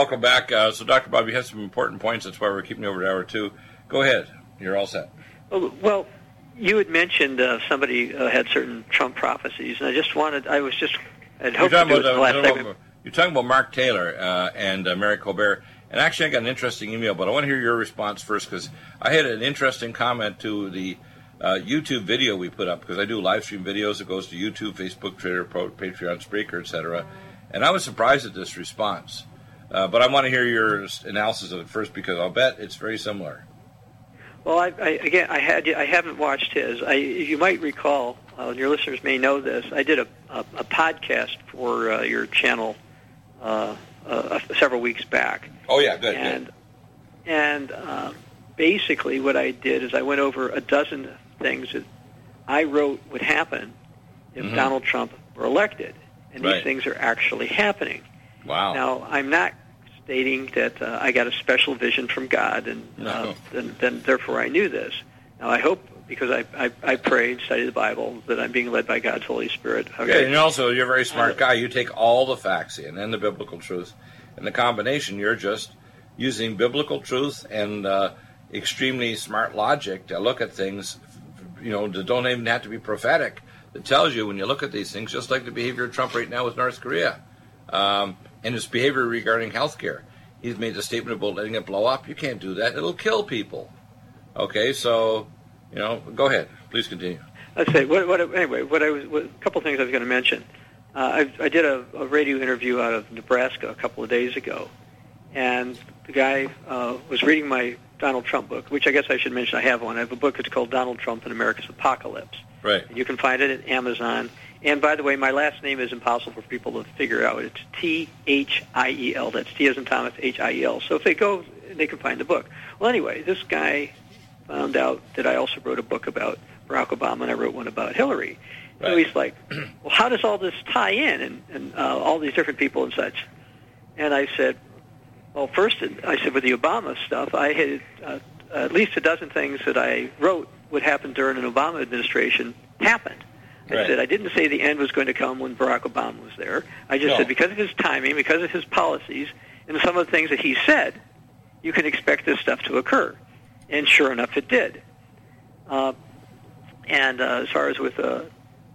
welcome back. Uh, so, Dr. Bob, you have some important points. That's why we're keeping you over to hour two. Go ahead. You're all set. Well, you had mentioned uh, somebody uh, had certain Trump prophecies, and I just wanted, I was just, I'd hoped to do it in the last segment. About, you're talking about Mark Taylor uh, and uh, Mary Colbert. And actually, I got an interesting email, but I want to hear your response first because I had an interesting comment to the uh, YouTube video we put up because I do live stream videos. It goes to YouTube, Facebook, Twitter, Patreon, Spreaker, etc. And I was surprised at this response. Uh, but I want to hear your analysis of it first because I'll bet it's very similar. Well, I, I, again, I had I haven't watched his. I, you might recall, uh, your listeners may know this. I did a, a, a podcast for uh, your channel uh, uh, several weeks back. Oh yeah, good. And good. and uh, basically, what I did is I went over a dozen things that I wrote would happen if mm-hmm. Donald Trump were elected, and right. these things are actually happening. Wow. Now, I'm not stating that uh, I got a special vision from God, and no. uh, then, then therefore I knew this. Now, I hope because I, I, I pray and study the Bible that I'm being led by God's Holy Spirit. Okay, and also you're a very smart guy. You take all the facts in and the biblical truth, and the combination. You're just using biblical truth and uh, extremely smart logic to look at things. You know, that don't even have to be prophetic. That tells you when you look at these things, just like the behavior of Trump right now with North Korea. Um, and his behavior regarding health care. He's made a statement about letting it blow up. You can't do that. It'll kill people. Okay, so, you know, go ahead. Please continue. I say, what, what, anyway, what I was, what, a couple of things I was going to mention. Uh, I, I did a, a radio interview out of Nebraska a couple of days ago, and the guy uh, was reading my Donald Trump book, which I guess I should mention I have one. I have a book that's called Donald Trump and America's Apocalypse. Right. You can find it at Amazon. And by the way, my last name is impossible for people to figure out. It's T H I E L. That's T as in Thomas, H I E L. So if they go, they can find the book. Well, anyway, this guy found out that I also wrote a book about Barack Obama, and I wrote one about Hillary. Right. So he's like, "Well, how does all this tie in, and, and uh, all these different people and such?" And I said, "Well, first, I said with the Obama stuff, I had uh, at least a dozen things that I wrote would happen during an Obama administration happened." I Right. said I didn't say the end was going to come when Barack Obama was there. I just No. said because of his timing, because of his policies, and some of the things that he said, you can expect this stuff to occur. And sure enough, it did. Uh, and uh, as far as with uh,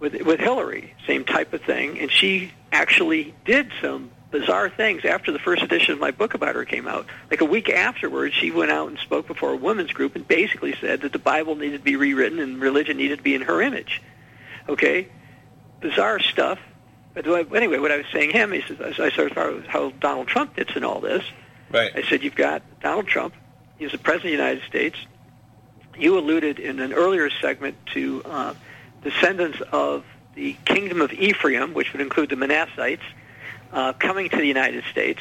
with with Hillary, same type of thing. And she actually did some bizarre things after the first edition of my book about her came out. Like a week afterwards, she went out and spoke before a women's group and basically said that the Bible needed to be rewritten and religion needed to be in her image. Okay, bizarre stuff. But anyway, what I was saying him, he says, I started talking about how Donald Trump fits in all this. Right. I said, you've got Donald Trump. He's the president of the United States. You alluded in an earlier segment to uh, descendants of the kingdom of Ephraim, which would include the Manassites, uh, coming to the United States,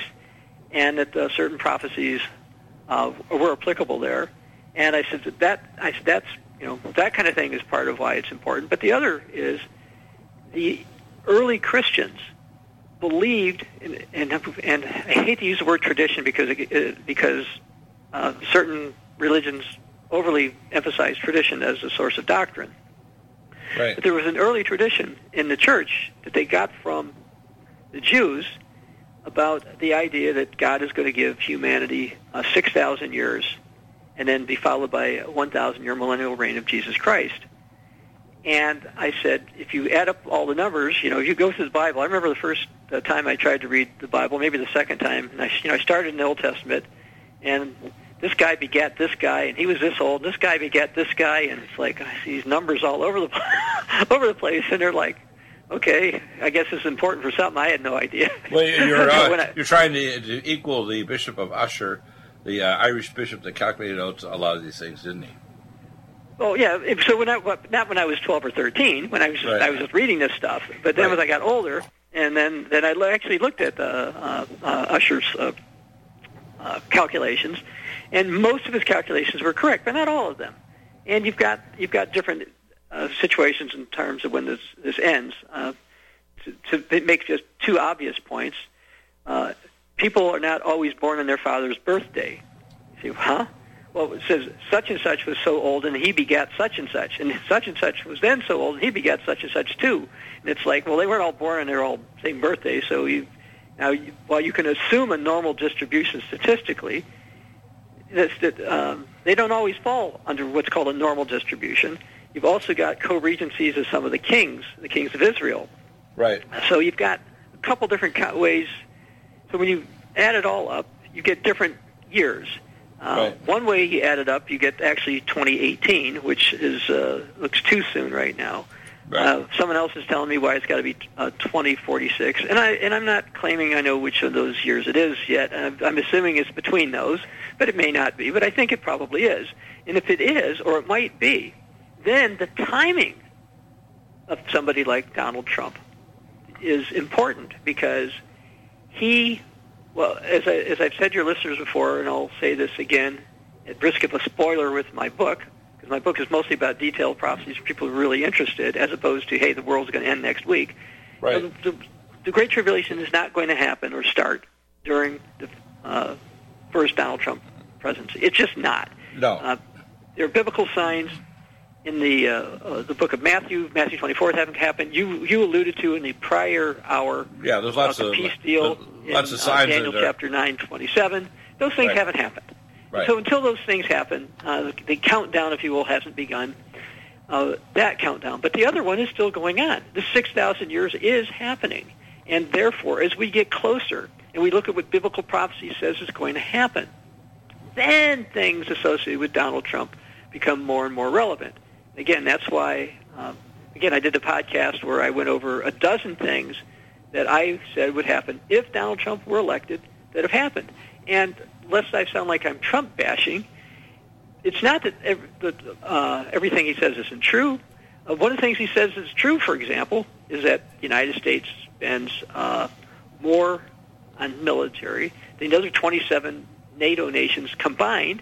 and that uh, certain prophecies uh, were applicable there. And I said that, that I said that's you know that kind of thing is part of why it's important. But the other is the early Christians believed, in, and and I hate to use the word tradition because it, because uh, certain religions overly emphasize tradition as a source of doctrine. Right. But there was an early tradition in the church that they got from the Jews about the idea that God is going to give humanity uh, 6,000 years and then be followed by a 1,000 year millennial reign of Jesus Christ. And I said, if you add up all the numbers, you know, if you go through the Bible, I remember the first uh, time I tried to read the Bible, maybe the second time, and I, you know, I started in the Old Testament, and this guy begat this guy, and he was this old. And this guy begat this guy, and it's like I see these numbers all over the over the place, and they're like, okay, I guess it's important for something. I had no idea. Well, you're uh, I- you're trying to, to equal the Bishop of Ussher, the uh, Irish bishop that calculated out a lot of these things, didn't he? Oh yeah. So when I not when I was twelve or thirteen, when I was Right. I was just reading this stuff. But then Right. as I got older, and then then I actually looked at the uh, uh, Ussher's uh, uh, calculations, and most of his calculations were correct, but not all of them. And you've got you've got different uh, situations in terms of when this this ends. Uh, to, to make just two obvious points, uh, people are not always born on their father's birthday. You say, huh? Well, it says such and such was so old, and he begat such and such, and such and such was then so old, and he begat such and such too. And it's like, well, they weren't all born on their all same birthday, so you Now, you, while you can assume a normal distribution statistically, that's that um, they don't always fall under what's called a normal distribution. You've also got co-regencies of some of the kings, the kings of Israel. Right. So you've got a couple different ways. So when you add it all up, you get different years. Uh, Right. One way you add it up, you get actually 2018, which is uh, looks too soon right now. Right. Uh, someone else is telling me why it's got to be uh, 2046, and I and I'm not claiming I know which of those years it is yet. I'm, I'm assuming it's between those, but it may not be. But I think it probably is. And if it is, or it might be, then the timing of somebody like Donald Trump is important because he, well, as, I, as I've said to your listeners before, and I'll say this again at risk of a spoiler with my book, because my book is mostly about detailed prophecies for people who are really interested, as opposed to, hey, the world's going to end next week. Right. So the, the Great Tribulation is not going to happen or start during the uh, first Donald Trump presidency. It's just not. No. Uh, there are biblical signs in the uh, uh, the book of Matthew, Matthew 24, haven't happened. You you alluded to in the prior hour yeah, there's lots about of peace deal lots in of uh, signs Daniel chapter 9, 27. Those things Right. haven't happened. Right. So until those things happen, uh, the, the countdown, if you will, hasn't begun. Uh, that countdown, but the other one is still going on. The 6,000 years is happening, and therefore, as we get closer and we look at what biblical prophecy says is going to happen, then things associated with Donald Trump become more and more relevant. Again, that's why, um, again, I did a podcast where I went over a dozen things that I said would happen if Donald Trump were elected that have happened. And lest I sound like I'm Trump bashing, it's not that, ev- that uh, everything he says isn't true. Uh, one of the things he says is true, for example, is that the United States spends uh, more on military than the other 27 NATO nations combined,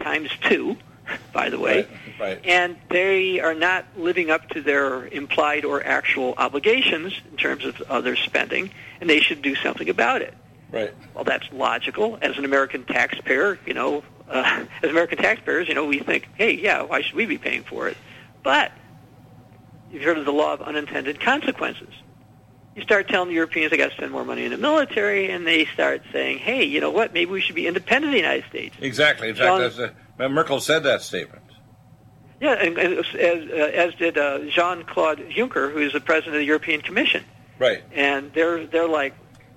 times two, by the way. Right, right. And they are not living up to their implied or actual obligations in terms of their spending, and they should do something about it. Right. Well, that's logical. As an American taxpayer, you know, uh, as American taxpayers, you know, we think, hey, yeah, why should we be paying for it? But you've heard of the law of unintended consequences. You start telling the Europeans they got to spend more money in the military, and they start saying, hey, you know what? Maybe we should be independent of the United States. Exactly. In fact, that's a, Merkel said that statement. Yeah, and, and as, as, uh, as did uh, Jean-Claude Juncker, who is the president of the European Commission. Right. and they're they're like,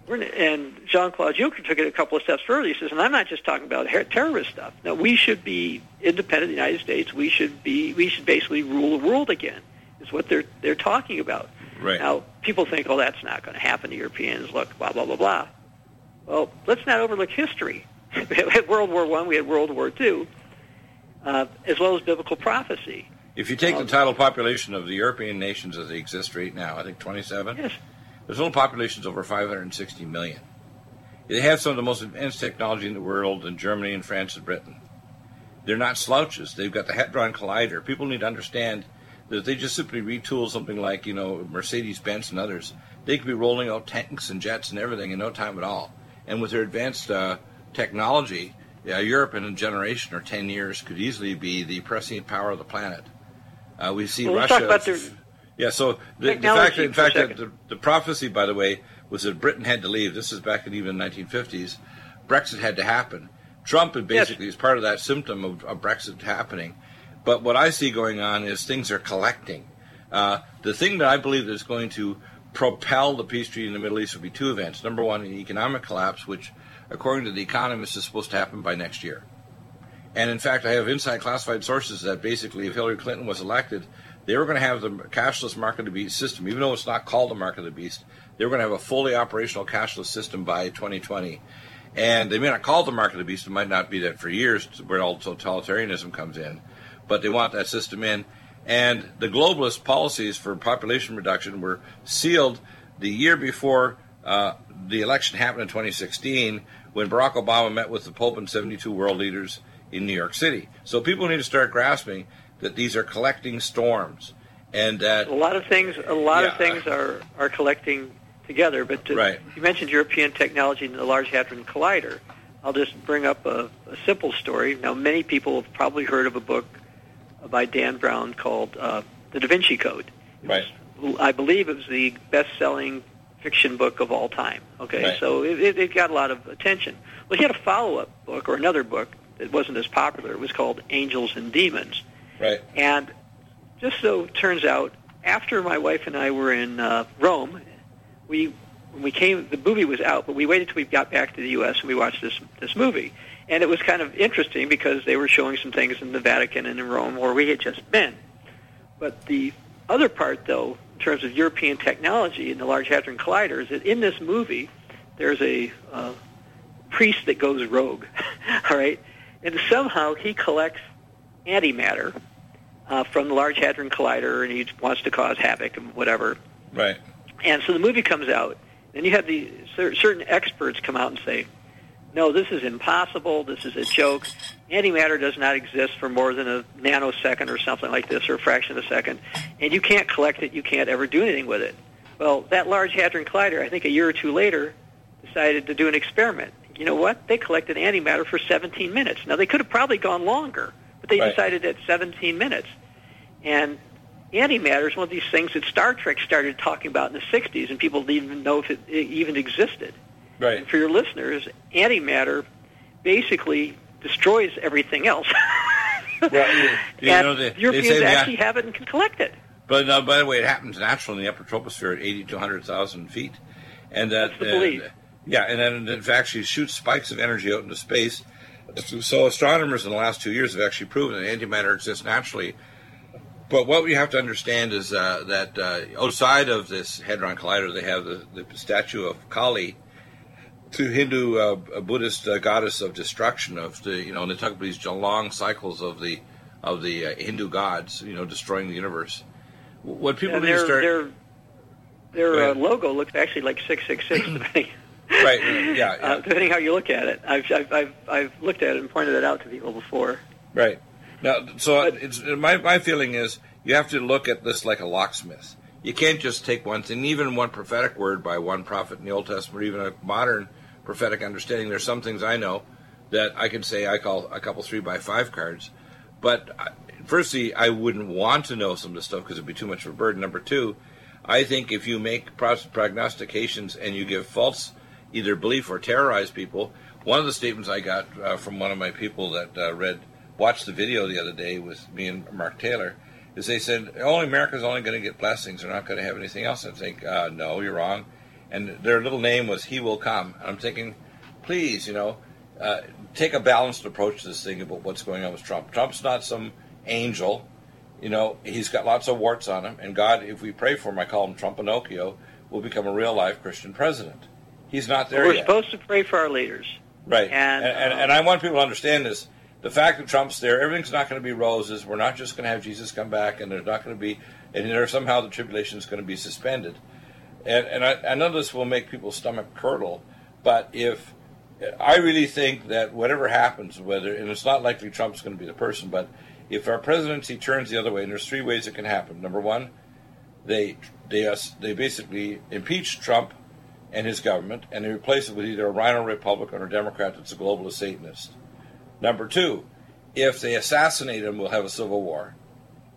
we're, and Jean Claude Juncker took it a couple of steps further. He says, and I'm not just talking about terrorist stuff. No, we should be independent of the United States. We should be we should basically rule the world again. Is what they're they're talking about. Right. Now, people think, oh, that's not going to happen. The Europeans look, blah blah blah blah. Well, let's not overlook history. we had World War One, we had World War Two, uh, as well as biblical prophecy. If you take the Um, total population of the European nations as they exist right now, I think 27, Yes. their total population is over 560 million. They have some of the most advanced technology in the world in Germany and France and Britain. They're not slouches. They've got the Hadron Collider. People need to understand that if they just simply retool something like, you know, Mercedes-Benz and others, they could be rolling out tanks and jets and everything in no time at all. And with their advanced uh, technology, yeah, Europe in a generation or 10 years could easily be the prescient power of the planet. Uh, we see Well, Russia. talk about their yeah, so the, the fact, that, in fact, that the, the prophecy, by the way, was that Britain had to leave. This is back in even the 1950s. Brexit had to happen. Trump is basically is part of that symptom of, of Brexit happening. But what I see going on is things are collecting. Uh, the thing that I believe is going to propel the peace treaty in the Middle East will be two events. Number one, an economic collapse, which, according to the economists, is supposed to happen by next year. And in fact, I have inside classified sources that basically, if Hillary Clinton was elected, they were going to have the cashless market of the beast system, even though it's not called the market of the beast. They were going to have a fully operational cashless system by 2020. And they may not call it the market of the beast. It might not be that for years, where all totalitarianism comes in. But they want that system in. And the globalist policies for population reduction were sealed the year before uh, the election happened in 2016 when Barack Obama met with the Pope and 72 world leaders in New York City. So people need to start grasping that these are collecting storms and that a lot of things a lot Yeah. of things are are collecting together but to, Right. you mentioned european technology and the large hadron collider i'll just bring up a, a simple story now many people have probably heard of a book by dan brown called uh, the da vinci code Right. was- i believe it was the best selling fiction book of all time. Okay, Right. so it, it, got a lot of attention. Well, he had a follow-up book or another book that wasn't as popular. It was called Angels and Demons. Right. And just so it turns out, after my wife and I were in uh, Rome, we when we came, the movie was out, but we waited till we got back to the U.S. and we watched this this movie. And it was kind of interesting because they were showing some things in the Vatican and in Rome where we had just been. But the other part, though, terms of European technology and the Large Hadron Collider, is that in this movie there's a uh, priest that goes rogue, all right, and somehow he collects antimatter uh, from the Large Hadron Collider, and he wants to cause havoc and whatever. Right. And so the movie comes out, and you have the cer- certain experts come out and say, "No, this is impossible. This is a joke. Antimatter does not exist for more than a nanosecond or something like this, or a fraction of a second, and you can't collect it. You can't ever do anything with it." Well, that Large Hadron Collider, I think a year or two later, decided to do an experiment. You know what? They collected antimatter for 17 minutes. Now they could have probably gone longer, but they Right. decided at 17 minutes. And antimatter is one of these things that Star Trek started talking about in the 60s, and people didn't even know if it, it even existed. Right. And for your listeners, antimatter basically destroys everything else. Well, you- you and know, they- they Europeans say the- actually have it and can collect it. But uh, by the way, it happens naturally in the upper troposphere at 80 to 100,000 feet, and that That's the and- belief. yeah, and then it actually shoots spikes of energy out into space. So astronomers in the last two years have actually proven that antimatter exists naturally. But what we have to understand is uh, that uh, outside of this Hadron Collider, they have the, the statue of Kali, to Hindu uh, Buddhist uh, goddess of destruction of the you know, and they talk about these long cycles of the of the uh, Hindu gods, you know, destroying the universe. What people need to their start their, their uh, logo looks actually like 666, depending, right, yeah, yeah. uh, depending how you look at it. I've, I've, I've, I've looked at it and pointed it out to people before. Right. Now, so it's my my feeling is you have to look at this like a locksmith. You can't just take one thing, even one prophetic word by one prophet in the Old Testament, or even a modern prophetic understanding. There's some things I know that I can say I call a couple three by five cards, but I- firstly, I wouldn't want to know some of this stuff because it'd be too much of a burden. Number two, I think if you make prognostications and you give false either belief or terrorize people, one of the statements I got uh, from one of my people that uh, read watched the video the other day with me and Mark Taylor is they said only America's only going to get blessings; they're not going to have anything else. I think uh, no, you're wrong. And their little name was "He Will Come." I'm thinking, please, you know, uh, take a balanced approach to this thing about what's going on with Trump. Trump's not some angel. You know, he's got lots of warts on him, and God, if we pray for him, I call him Trump Pinocchio, will become a real life Christian president. He's not there We're yet. supposed to pray for our leaders. Right. And, And, and, and I want people to understand this. The fact that Trump's there, everything's not going to be roses. We're not just going to have Jesus come back, and there's not going to be, and there's somehow the tribulation is going to be suspended. And, and I, I know this will make people's stomach curdle, but if I really think that whatever happens, whether and it's not likely Trump's going to be the person, but if our presidency turns the other way, and there's three ways it can happen. Number one, they they they basically impeach Trump and his government, and they replace it with either a RINO Republican or Democrat that's a globalist Satanist. Number two, if they assassinate him, we'll have a civil war.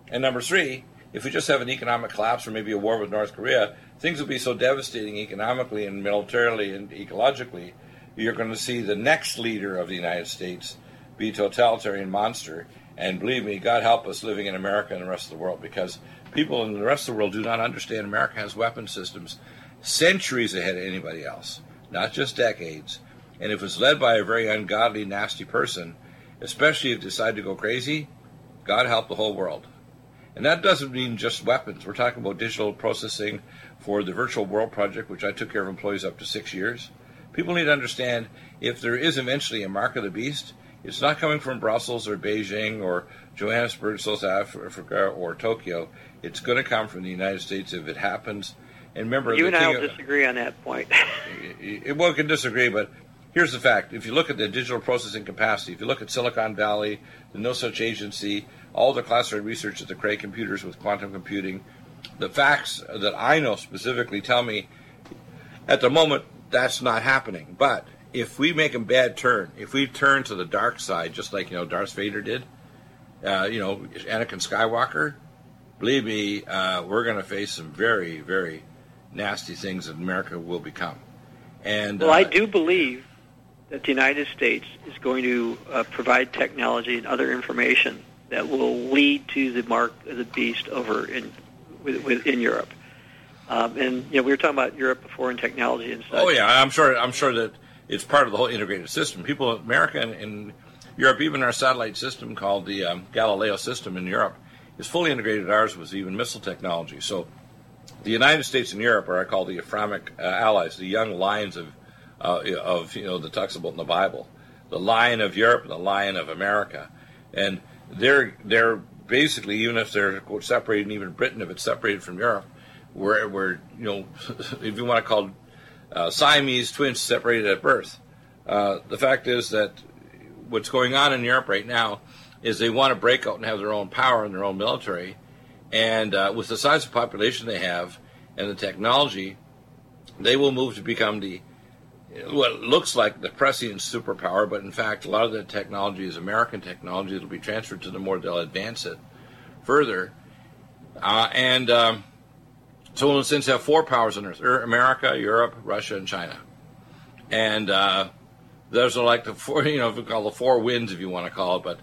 And number three, if we just have an economic collapse or maybe a war with North Korea, things will be so devastating economically and militarily and ecologically, you're going to see the next leader of the United States be totalitarian monster. And believe me, God help us living in America and the rest of the world because people in the rest of the world do not understand America has weapon systems centuries ahead of anybody else, not just decades. And if it's led by a very ungodly, nasty person, especially if they decide to go crazy, God help the whole world. And that doesn't mean just weapons. We're talking about digital processing for the Virtual World Project, which I took care of employees up to six years. People need to understand if there is eventually a mark of the beast, it's not coming from Brussels or Beijing or Johannesburg, South Africa, or Tokyo. It's going to come from the United States if it happens. And remember, You and I will disagree on that point. it, well, we can disagree, but here's the fact. If you look at the digital processing capacity, if you look at Silicon Valley, the No Such Agency, all the classified research at the Cray computers with quantum computing, the facts that I know specifically tell me at the moment that's not happening. But if we make a bad turn, if we turn to the dark side, just like you know Darth Vader did, uh, you know Anakin Skywalker, believe me, uh, we're going to face some very, very nasty things that America will become. And well, uh, I do believe that the United States is going to uh, provide technology and other information that will lead to the mark of the beast over in within Europe. Um, and you know, we were talking about Europe before and technology and stuff. Oh yeah, I'm sure. I'm sure that it's part of the whole integrated system. People, in America and, and Europe, even our satellite system called the um, Galileo system in Europe, is fully integrated. Ours was even missile technology. So, the United States and Europe are I call the Ephraimic uh, allies, the young lions of uh, of you know the talks about in the Bible, the lion of Europe, the lion of America, and they're they're basically even if they're quote, separated, even Britain if it's separated from Europe, we're, we're you know if you want to call uh, Siamese twins separated at birth. Uh, the fact is that what's going on in Europe right now is they want to break out and have their own power and their own military, and uh, with the size of population they have and the technology, they will move to become the what looks like the prescient superpower, but in fact, a lot of the technology is American technology. It'll be transferred to them more. They'll advance it further. Uh, and um, so, in a sense, have four powers on Earth America, Europe, Russia, and China. And uh, those are like the four, you know, if we call the four winds, if you want to call it. But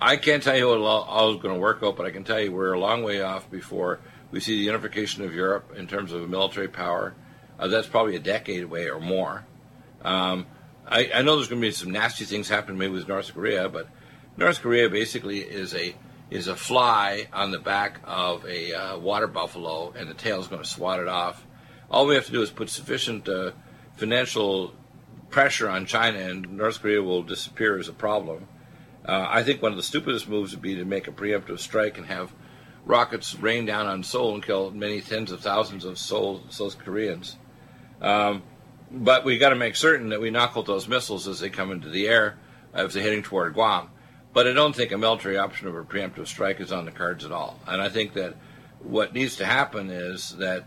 I can't tell you what all is going to work out, but I can tell you we're a long way off before we see the unification of Europe in terms of military power. Uh, that's probably a decade away or more. Um, I, I, know there's going to be some nasty things happening maybe with North Korea, but North Korea basically is a is a fly on the back of a uh, water buffalo, and the tail is going to swat it off. All we have to do is put sufficient uh, financial pressure on China, and North Korea will disappear as a problem. Uh, I think one of the stupidest moves would be to make a preemptive strike and have rockets rain down on Seoul and kill many tens of thousands of Seoul, South Koreans. Um, but we got to make certain that we knock out those missiles as they come into the air if they're heading toward Guam. But I don't think a military option of a preemptive strike is on the cards at all. And I think that what needs to happen is that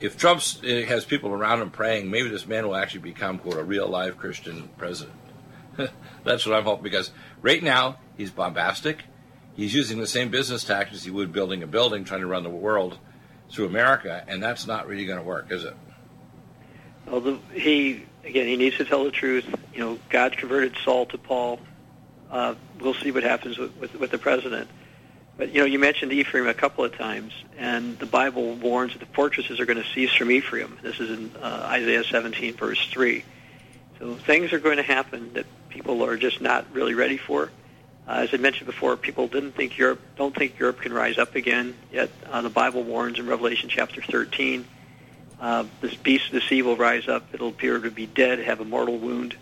if Trump eh, has people around him praying, maybe this man will actually become, quote, a real live Christian president. That's what I'm hoping because right now he's bombastic. He's using the same business tactics he would building a building, trying to run the world through America, and that's not really going to work, is it? Well, he again, he needs to tell the truth. You know, God converted Saul to Paul. Uh, we'll see what happens with, with, with the president. But you know, you mentioned Ephraim a couple of times, and the Bible warns that the fortresses are going to cease from Ephraim. This is in uh, Isaiah 17, verse 3. So things are going to happen that people are just not really ready for. Uh, as I mentioned before, people didn't think Europe, don't think Europe can rise up again. Yet uh, the Bible warns in Revelation chapter 13 uh, this beast of the sea will rise up. It'll appear to be dead, have a mortal wound,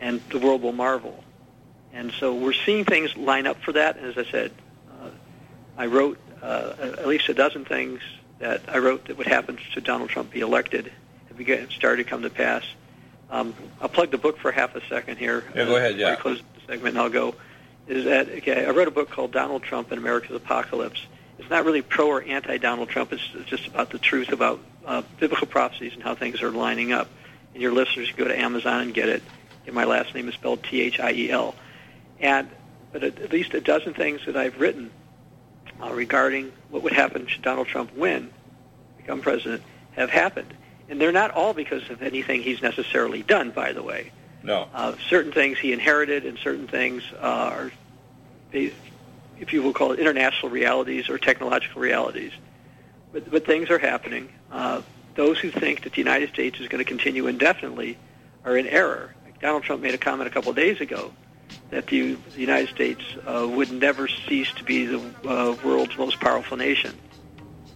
and the world will marvel. And so we're seeing things line up for that. And as I said, uh, I wrote uh, at least a dozen things that I wrote that would happen should Donald Trump be elected if we get started to come to pass. Um, I'll plug the book for half a second here. Yeah, go ahead. Yeah. I close the segment, and I'll go. Is that okay? I wrote a book called Donald Trump and America's Apocalypse. It's not really pro or anti Donald Trump. It's just about the truth about uh, biblical prophecies and how things are lining up. And your listeners can go to Amazon and get it. And my last name is spelled T-H-I-E-L. And but at, at least a dozen things that I've written uh, regarding what would happen should Donald Trump win, become president, have happened. And they're not all because of anything he's necessarily done, by the way. No. Uh, certain things he inherited, and certain things uh, are, if you will call it, international realities or technological realities. But, but things are happening. Uh, those who think that the United States is going to continue indefinitely are in error. Like Donald Trump made a comment a couple of days ago that the, the United States uh, would never cease to be the uh, world's most powerful nation.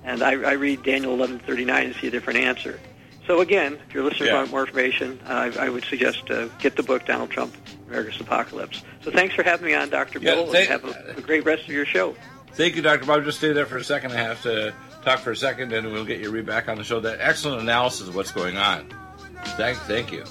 And I, I read Daniel 11:39 and see a different answer. So again, if your listeners yeah. want more information, uh, I, I, would suggest uh, get the book Donald Trump, America's Apocalypse. So thanks for having me on, Dr. Yeah, Bill, and have a, a, great rest of your show. Thank you, Dr. Bob. Just stay there for a second. I have to talk for a second, and we'll get you read back on the show. That excellent analysis of what's going on. Thank, thank you.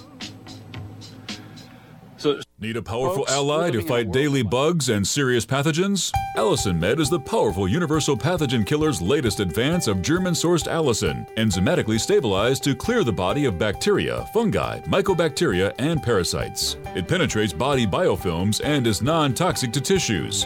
So, Need a powerful Folks, ally to fight daily bugs and serious pathogens? Allicin Med is the powerful universal pathogen killer's latest advance of German sourced allicin, enzymatically stabilized to clear the body of bacteria, fungi, mycobacteria, and parasites. It penetrates body biofilms and is non toxic to tissues.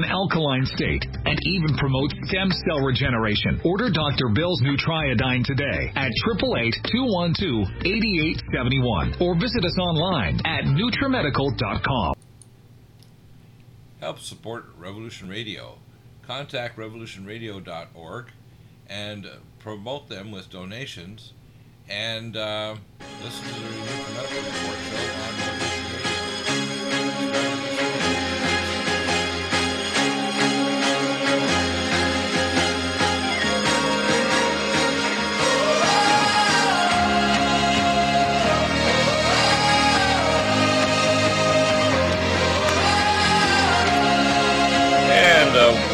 alkaline state, and even promotes stem cell regeneration. Order Dr. Bill's Nutriodine today at 888-212-8871 or visit us online at NutriMedical.com. Help support Revolution Radio. Contact revolutionradio.org and promote them with donations and uh, listen to the Medical Report show on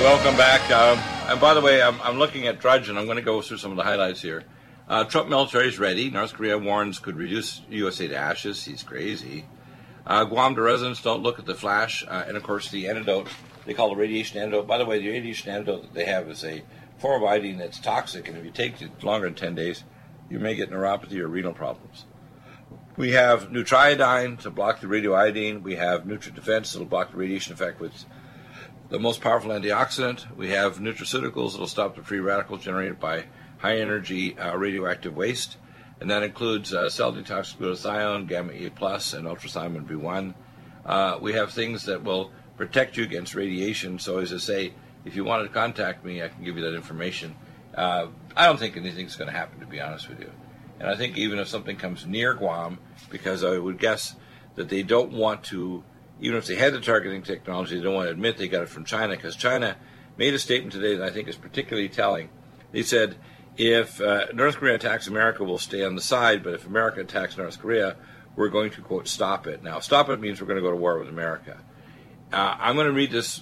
welcome back. Uh, and by the way, I'm, I'm looking at Drudge, and I'm going to go through some of the highlights here. Uh, Trump military is ready. North Korea warns could reduce USA to ashes. He's crazy. Uh, Guam to residents don't look at the flash. Uh, and of course, the antidote, they call the radiation antidote. By the way, the radiation antidote that they have is a form of iodine that's toxic, and if you take it longer than 10 days, you may get neuropathy or renal problems. We have Nutriodine to block the radioiodine. We have NutriDefense that'll block the radiation effect with the most powerful antioxidant. We have nutraceuticals that'll stop the free radicals generated by high energy uh, radioactive waste. And that includes uh, cell detox glutathione, gamma E plus, and ultrathymine B1. Uh, we have things that will protect you against radiation. So, as I say, if you wanted to contact me, I can give you that information. Uh, I don't think anything's going to happen, to be honest with you. And I think even if something comes near Guam, because I would guess that they don't want to even if they had the targeting technology, they don't want to admit they got it from China because China made a statement today that I think is particularly telling. They said, if uh, North Korea attacks America, we'll stay on the side, but if America attacks North Korea, we're going to, quote, stop it. Now, stop it means we're going to go to war with America. Uh, I'm going to read this,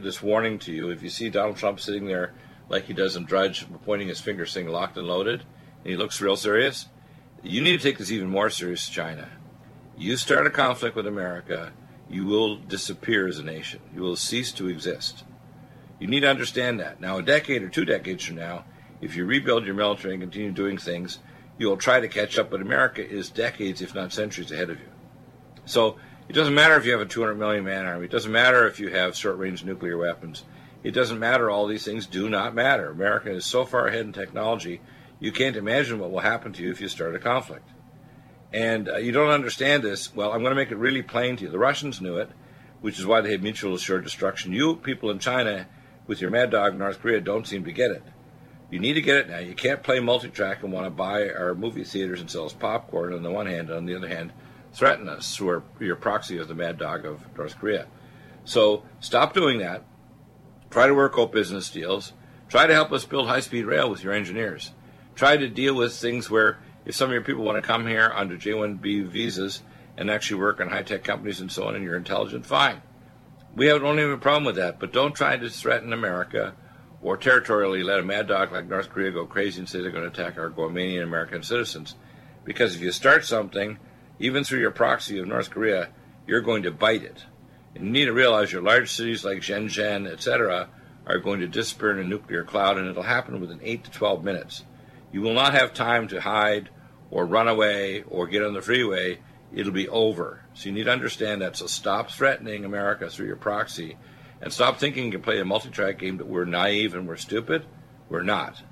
this warning to you. If you see Donald Trump sitting there like he does in Drudge, pointing his finger saying locked and loaded, and he looks real serious, you need to take this even more serious, China. You start a conflict with America, you will disappear as a nation. You will cease to exist. You need to understand that. Now, a decade or two decades from now, if you rebuild your military and continue doing things, you'll try to catch up, but America is decades, if not centuries, ahead of you. So it doesn't matter if you have a 200 million man army. It doesn't matter if you have short range nuclear weapons. It doesn't matter. All these things do not matter. America is so far ahead in technology, you can't imagine what will happen to you if you start a conflict. And uh, you don't understand this. Well, I'm going to make it really plain to you. The Russians knew it, which is why they had mutual assured destruction. You people in China, with your mad dog North Korea, don't seem to get it. You need to get it now. You can't play multi-track and want to buy our movie theaters and sell us popcorn on the one hand, and on the other hand, threaten us through your proxy of the mad dog of North Korea. So stop doing that. Try to work out business deals. Try to help us build high-speed rail with your engineers. Try to deal with things where if some of your people want to come here under J-1B visas and actually work in high-tech companies and so on, and you're intelligent, fine. We have, don't have a problem with that, but don't try to threaten America or territorially let a mad dog like North Korea go crazy and say they're going to attack our Guamanian American citizens. Because if you start something, even through your proxy of North Korea, you're going to bite it. And you need to realize your large cities like Shenzhen, etc., are going to disappear in a nuclear cloud, and it'll happen within 8 to 12 minutes. You will not have time to hide or run away or get on the freeway. It'll be over. So you need to understand that. So stop threatening America through your proxy and stop thinking you can play a multi-track game that we're naive and we're stupid. We're not.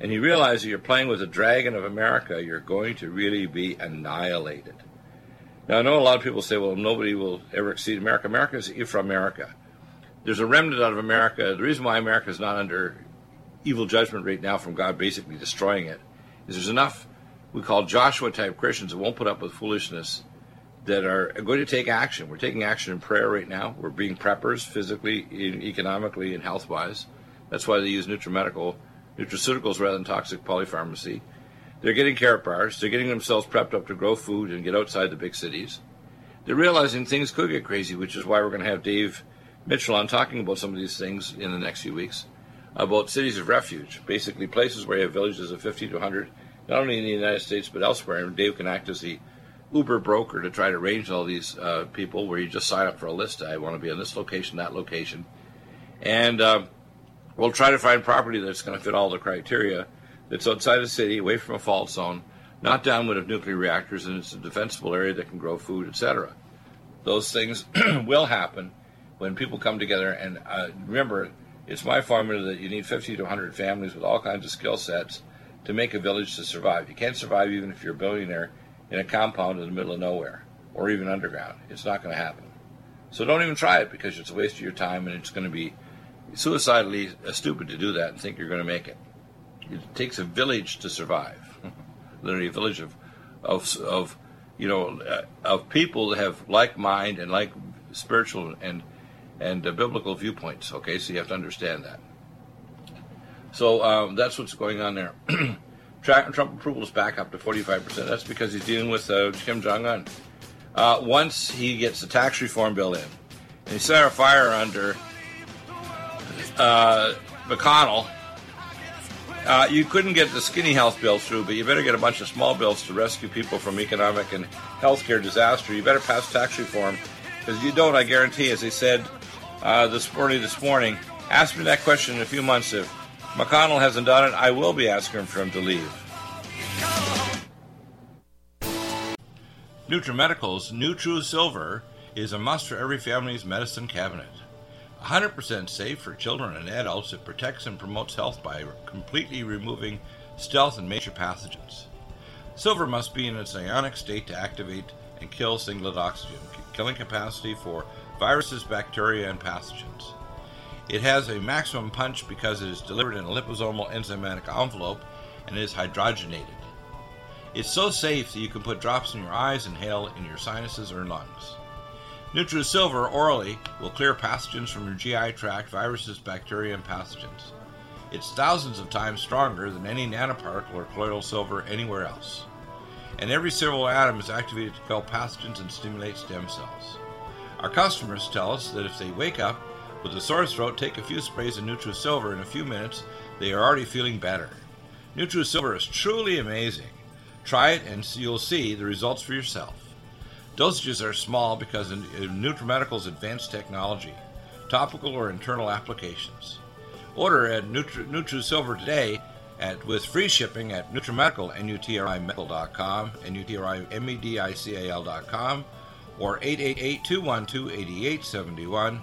And you realize that you're playing with the dragon of America, you're going to really be annihilated. Now, I know a lot of people say, well, nobody will ever exceed America. America is from America. There's a remnant out of America. The reason why America is not under evil judgment right now from God basically destroying it is there's enough we call Joshua type Christians that won't put up with foolishness that are going to take action. We're taking action in prayer right now. We're being preppers physically, economically, and health wise. That's why they use nutrimedical nutraceuticals rather than toxic polypharmacy. They're getting Karatbars. They're getting themselves prepped up to grow food and get outside the big cities. They're realizing things could get crazy, which is why we're going to have Dave Mitchell on talking about some of these things in the next few weeks about cities of refuge, basically places where you have villages of 50 to 100, not only in the United States but elsewhere. And Dave can act as the Uber broker to try to arrange all these uh, people where you just sign up for a list. I want to be in this location, that location. And uh, we'll try to find property that's going to fit all the criteria that's outside the city, away from a fault zone, not downwind of nuclear reactors, and it's a defensible area that can grow food, etc. Those things will happen when people come together. And uh, remember, it's my formula that you need 50 to 100 families with all kinds of skill sets to make a village to survive. You can't survive even if you're a billionaire in a compound in the middle of nowhere or even underground. It's not going to happen. So don't even try it because it's a waste of your time and it's going to be suicidally stupid to do that and think you're going to make it. It takes a village to survive. Literally, a village of, of, of you know, uh, of people that have like mind and like spiritual and and uh, biblical viewpoints. Okay, so you have to understand that. So um, that's what's going on there. Trump approval is back up to 45%. That's because he's dealing with uh, Kim Jong Un. Uh, once he gets the tax reform bill in, and he set a fire under uh, McConnell, uh, you couldn't get the skinny health bill through, but you better get a bunch of small bills to rescue people from economic and healthcare disaster. You better pass tax reform, because you don't, I guarantee, as they said uh, this morning, this morning, ask me that question in a few months if McConnell hasn't done it, I will be asking for him to leave. NutriMedical's NutriSilver is a must for every family's medicine cabinet. 100% safe for children and adults, it protects and promotes health by completely removing stealth and major pathogens. Silver must be in its ionic state to activate and kill singlet oxygen, killing capacity for viruses, bacteria, and pathogens. It has a maximum punch because it is delivered in a liposomal enzymatic envelope and is hydrogenated. It's so safe that you can put drops in your eyes inhale in your sinuses or lungs. NutriSilver orally will clear pathogens from your GI tract, viruses, bacteria, and pathogens. It's thousands of times stronger than any nanoparticle or colloidal silver anywhere else. And every silver atom is activated to kill pathogens and stimulate stem cells. Our customers tell us that if they wake up with a sore throat, take a few sprays of NutriSilver in a few minutes, they are already feeling better. NutriSilver is truly amazing. Try it and you'll see the results for yourself. Dosages are small because of NutriMedical's advanced technology, topical or internal applications. Order at Nutri- NutriSilver today at, with free shipping at NutriMedical, N-U-T-R-I-Medical.com, N-U-T-R-I-M-E-D-I-C-A-L.com, or 888-212-8871.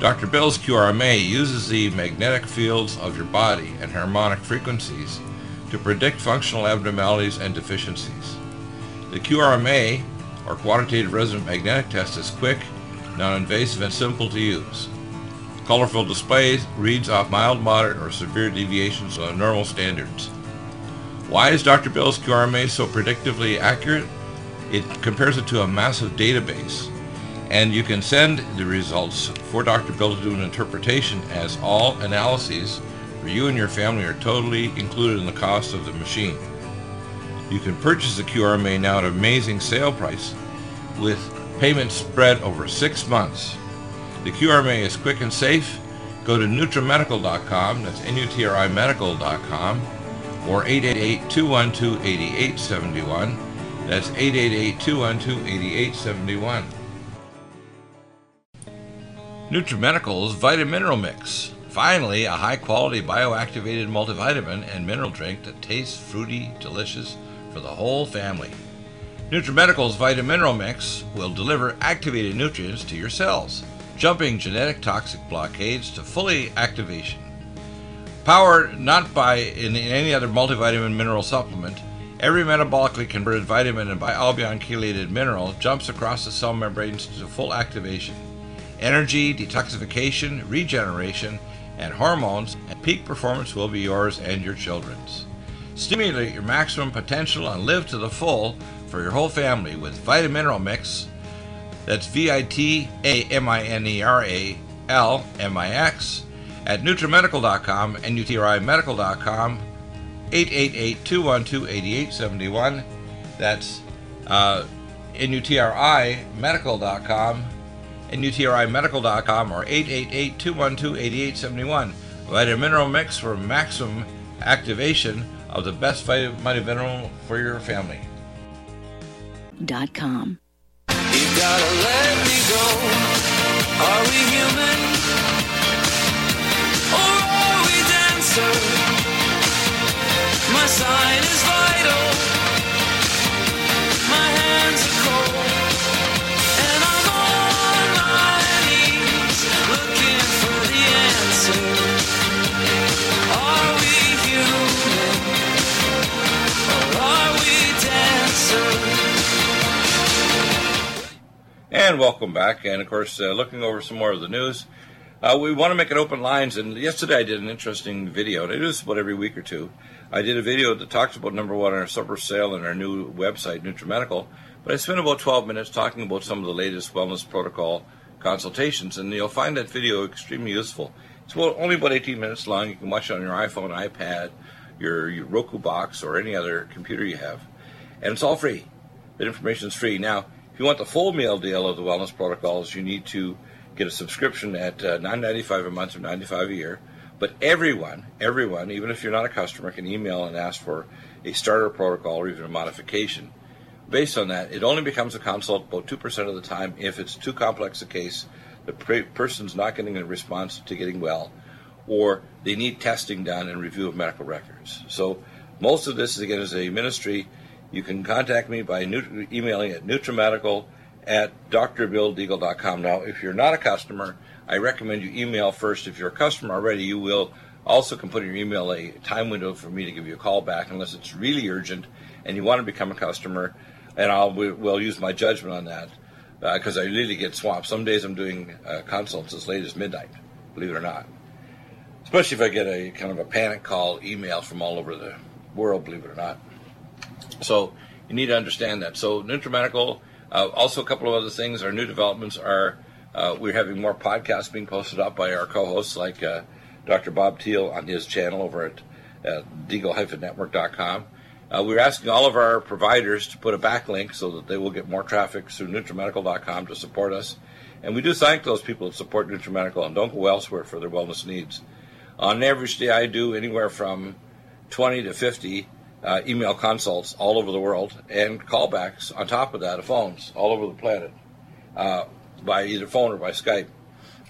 Dr. Bill's QRMA uses the magnetic fields of your body and harmonic frequencies to predict functional abnormalities and deficiencies. The QRMA, or Quantitative Resonant Magnetic Test, is quick, non-invasive, and simple to use. Colorful displays reads off mild, moderate, or severe deviations of normal standards. Why is Dr. Bill's QRMA so predictively accurate? It compares it to a massive database, and you can send the results for Dr. Bill to do an interpretation as all analyses for you and your family are totally included in the cost of the machine. You can purchase the QRMA now at an amazing sale price with payments spread over six months. The QRMA is quick and safe. Go to NutriMedical.com, that's N-U-T-R-I Medical.com, or 888-212-8871. That's 888-212-8871. NutriMedical's Vitamineral Mix. Finally, a high-quality bioactivated multivitamin and mineral drink that tastes fruity, delicious for the whole family. NutriMedical's Vitamineral Mix will deliver activated nutrients to your cells jumping genetic toxic blockades to fully activation. Powered not by in any other multivitamin mineral supplement, every metabolically converted vitamin and bialbion chelated mineral jumps across the cell membranes to full activation. Energy, detoxification, regeneration, and hormones and peak performance will be yours and your children's. Stimulate your maximum potential and live to the full for your whole family with Vitamineral Mix that's V I T A M I N E R A L M I X at NutriMedical.com and UTRIMedical.com 888 212 8871. That's uh, NUTRIMedical.com and UTRIMedical.com or 888 212 8871. Vitamin mineral mix for maximum activation of the best vitamin mineral for your family. Dot com. You gotta let me go. Are we human? Or are we dancer? My sign is vital. My hands are cold. And welcome back. And of course, uh, looking over some more of the news. Uh, we want to make it open lines. And yesterday I did an interesting video, and I do this about every week or two. I did a video that talks about number one, our super sale and our new website, NutriMedical. But I spent about 12 minutes talking about some of the latest wellness protocol consultations, and you'll find that video extremely useful. It's about, only about 18 minutes long. You can watch it on your iPhone, iPad, your, your Roku box, or any other computer you have. And it's all free. That information is free. Now, if you want the full meal deal of the wellness protocols, you need to get a subscription at uh, $9.95 a month or 95 a year. But everyone, everyone, even if you're not a customer, can email and ask for a starter protocol or even a modification. Based on that, it only becomes a consult about 2% of the time if it's too complex a case, the pre- person's not getting a response to getting well, or they need testing done and review of medical records. So most of this, again, is a ministry. You can contact me by nut- emailing at nutrimedical at drbilldeagle.com. Now, if you're not a customer, I recommend you email first. If you're a customer already, you will also can put in your email a time window for me to give you a call back unless it's really urgent and you want to become a customer, and I'll will use my judgment on that because I really get swamped. Some days I'm doing uh, consults as late as midnight, believe it or not. Especially if I get a kind of a panic call email from all over the world, believe it or not. So you need to understand that. So NutriMedical, uh, also a couple of other things. Our new developments are uh, we're having more podcasts being posted up by our co-hosts like uh, Dr. Bob Thiel on his channel over at uh, deagle-network.com. Uh, we're asking all of our providers to put a backlink so that they will get more traffic through NutriMedical.com to support us. And we do thank those people that support NutriMedical and don't go elsewhere for their wellness needs. On average day, I do anywhere from 20 to 50 uh, email consults all over the world, and callbacks on top of that of phones all over the planet uh, by either phone or by Skype.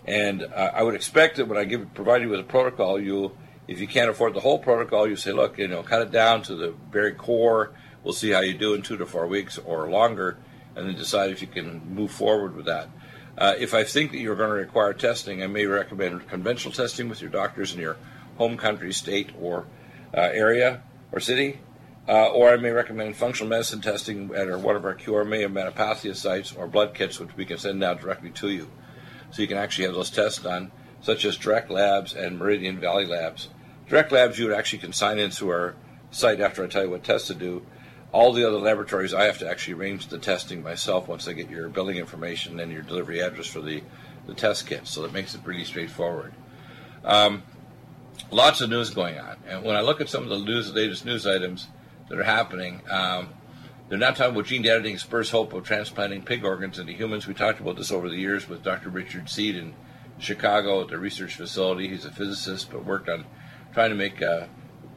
And uh, I would expect that when I give provide you with a protocol, you if you can't afford the whole protocol, you say, look, you know, cut it down to the very core. We'll see how you do in two to four weeks or longer, and then decide if you can move forward with that. Uh, if I think that you're going to require testing, I may recommend conventional testing with your doctors in your home country, state, or uh, area or city. Uh, or I may recommend functional medicine testing at one of our QRMA or Metapathia sites or blood kits, which we can send out directly to you. So you can actually have those tests done, such as Direct Labs and Meridian Valley Labs. Direct Labs, you would actually can sign into our site after I tell you what tests to do. All the other laboratories, I have to actually arrange the testing myself once I get your billing information and your delivery address for the, the test kit. So that makes it pretty straightforward. Um, lots of news going on. And when I look at some of the news, latest news items that are happening, um, they're not talking about gene editing spurs hope of transplanting pig organs into humans. We talked about this over the years with Dr. Richard Seed in Chicago at the research facility. He's a physicist, but worked on trying to make uh,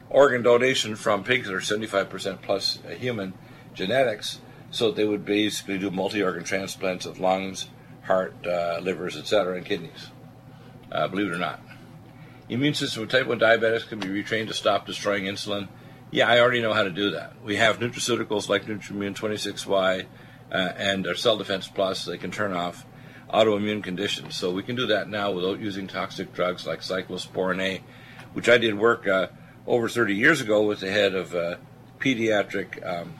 organ donation from pigs that are 75% plus human genetics so that they would basically do multi-organ transplants of lungs, heart, uh, livers, etc., and kidneys. Uh, believe it or not. Immune system of type 1 diabetics can be retrained to stop destroying insulin. Yeah, I already know how to do that. We have nutraceuticals like Nutrimune 26Y uh, and our Cell Defense Plus. They can turn off autoimmune conditions. So we can do that now without using toxic drugs like cyclosporin A, which I did work uh, over 30 years ago with the head of uh, pediatric um,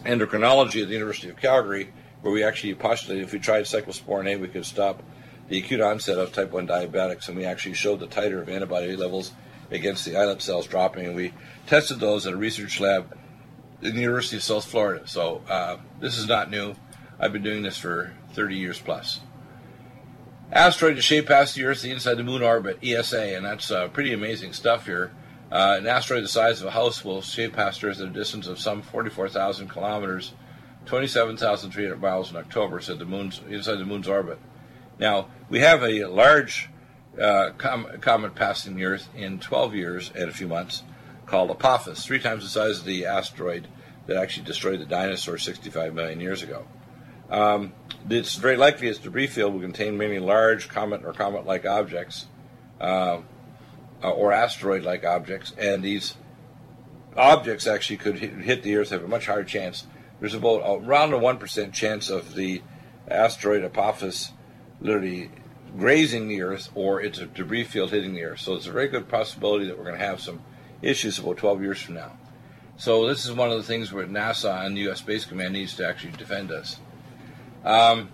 endocrinology at the University of Calgary, where we actually postulated if we tried cyclosporin A, we could stop the acute onset of type 1 diabetics, and we actually showed the titer of antibody levels against the islet cells dropping, and we tested those at a research lab in the University of South Florida. So uh, this is not new. I've been doing this for 30 years plus. Asteroid to shape past the Earth, the inside the Moon orbit, ESA, and that's uh, pretty amazing stuff here. Uh, an asteroid the size of a house will shape past Earth at a distance of some 44,000 kilometers, 27,300 miles in October, said the moon's inside the Moon's orbit. Now we have a large uh, com- comet passing the Earth in 12 years and a few months, called Apophis, three times the size of the asteroid that actually destroyed the dinosaurs 65 million years ago. Um, it's very likely its debris field will contain many large comet or comet-like objects, uh, or asteroid-like objects, and these objects actually could hit, the Earth have a much higher chance. There's about around a one percent chance of the asteroid Apophis literally grazing the Earth, or it's a debris field hitting the Earth. So it's a very good possibility that we're going to have some issues about 12 years from now. So this is one of the things where NASA and the U.S. Space Command needs to actually defend us. Um,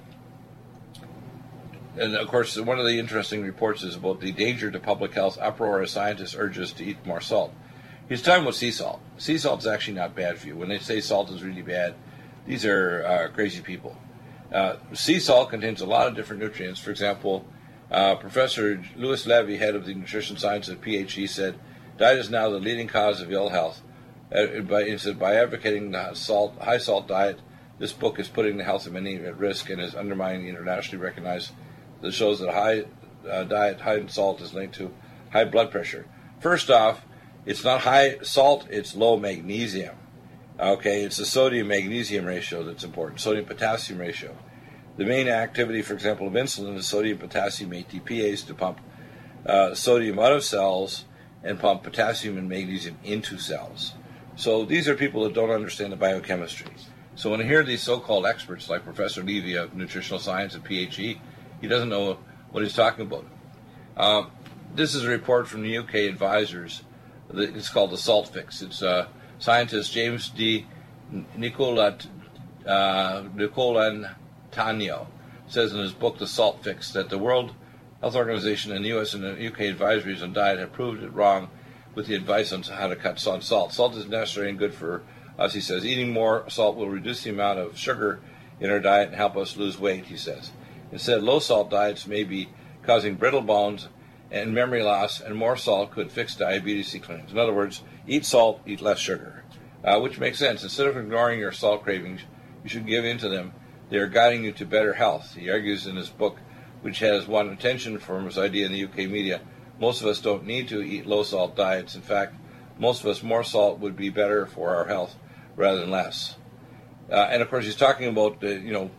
and of course, one of the interesting reports is about the danger to public health. Uproar as scientists urge us to eat more salt. He's talking about sea salt. Sea salt is actually not bad for you. When they say salt is really bad, these are uh, crazy people. Uh, sea salt contains a lot of different nutrients. For example, uh, Professor Louis Levy, head of the nutrition science at PHE, said, "Diet is now the leading cause of ill health." Uh, by, he said, by advocating the salt, high salt diet, this book is putting the health of many at risk and is undermining internationally recognized that shows that high uh, diet, high in salt, is linked to high blood pressure. First off, it's not high salt; it's low magnesium. Okay, it's the sodium magnesium ratio that's important, sodium potassium ratio. The main activity, for example, of insulin is sodium potassium ATPase to pump uh, sodium out of cells and pump potassium and magnesium into cells. So these are people that don't understand the biochemistry. So when I hear these so-called experts like Professor Levy of nutritional science at PHE, he doesn't know what he's talking about. Um, this is a report from the UK advisors. It's called the Salt Fix. It's uh, scientist James D. Nicola uh, Nicolantonio says in his book The Salt Fix that the World Health Organization and the U.S. and the UK advisories on diet have proved it wrong with the advice on how to cut salt. Salt is necessary and good for us, he says. Eating more salt will reduce the amount of sugar in our diet and help us lose weight, he says. Instead, low salt diets may be causing brittle bones and memory loss, and more salt could fix diabetes, he claims. In other words, eat salt, eat less sugar, uh, which makes sense. Instead of ignoring your salt cravings, you should give in to them. They are guiding you to better health. He argues in his book, which has won attention from his idea in the UK media, most of us don't need to eat low salt diets. In fact, most of us more salt would be better for our health rather than less. Uh, and of course, he's talking about uh, you know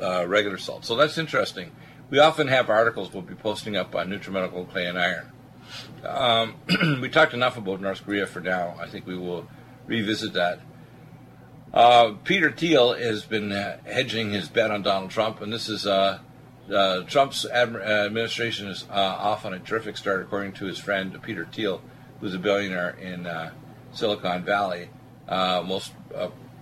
uh, regular salt. So that's interesting. We often have articles we'll be posting up on NutriMedical clay and iron. Um, we talked enough about North Korea for now. I think we will revisit that. Uh, Peter Thiel has been uh, hedging his bet on Donald Trump, and this is uh, uh, Trump's uh, administration is uh, off on a terrific start, according to his friend Peter Thiel, who's a billionaire in Silicon Valley. Most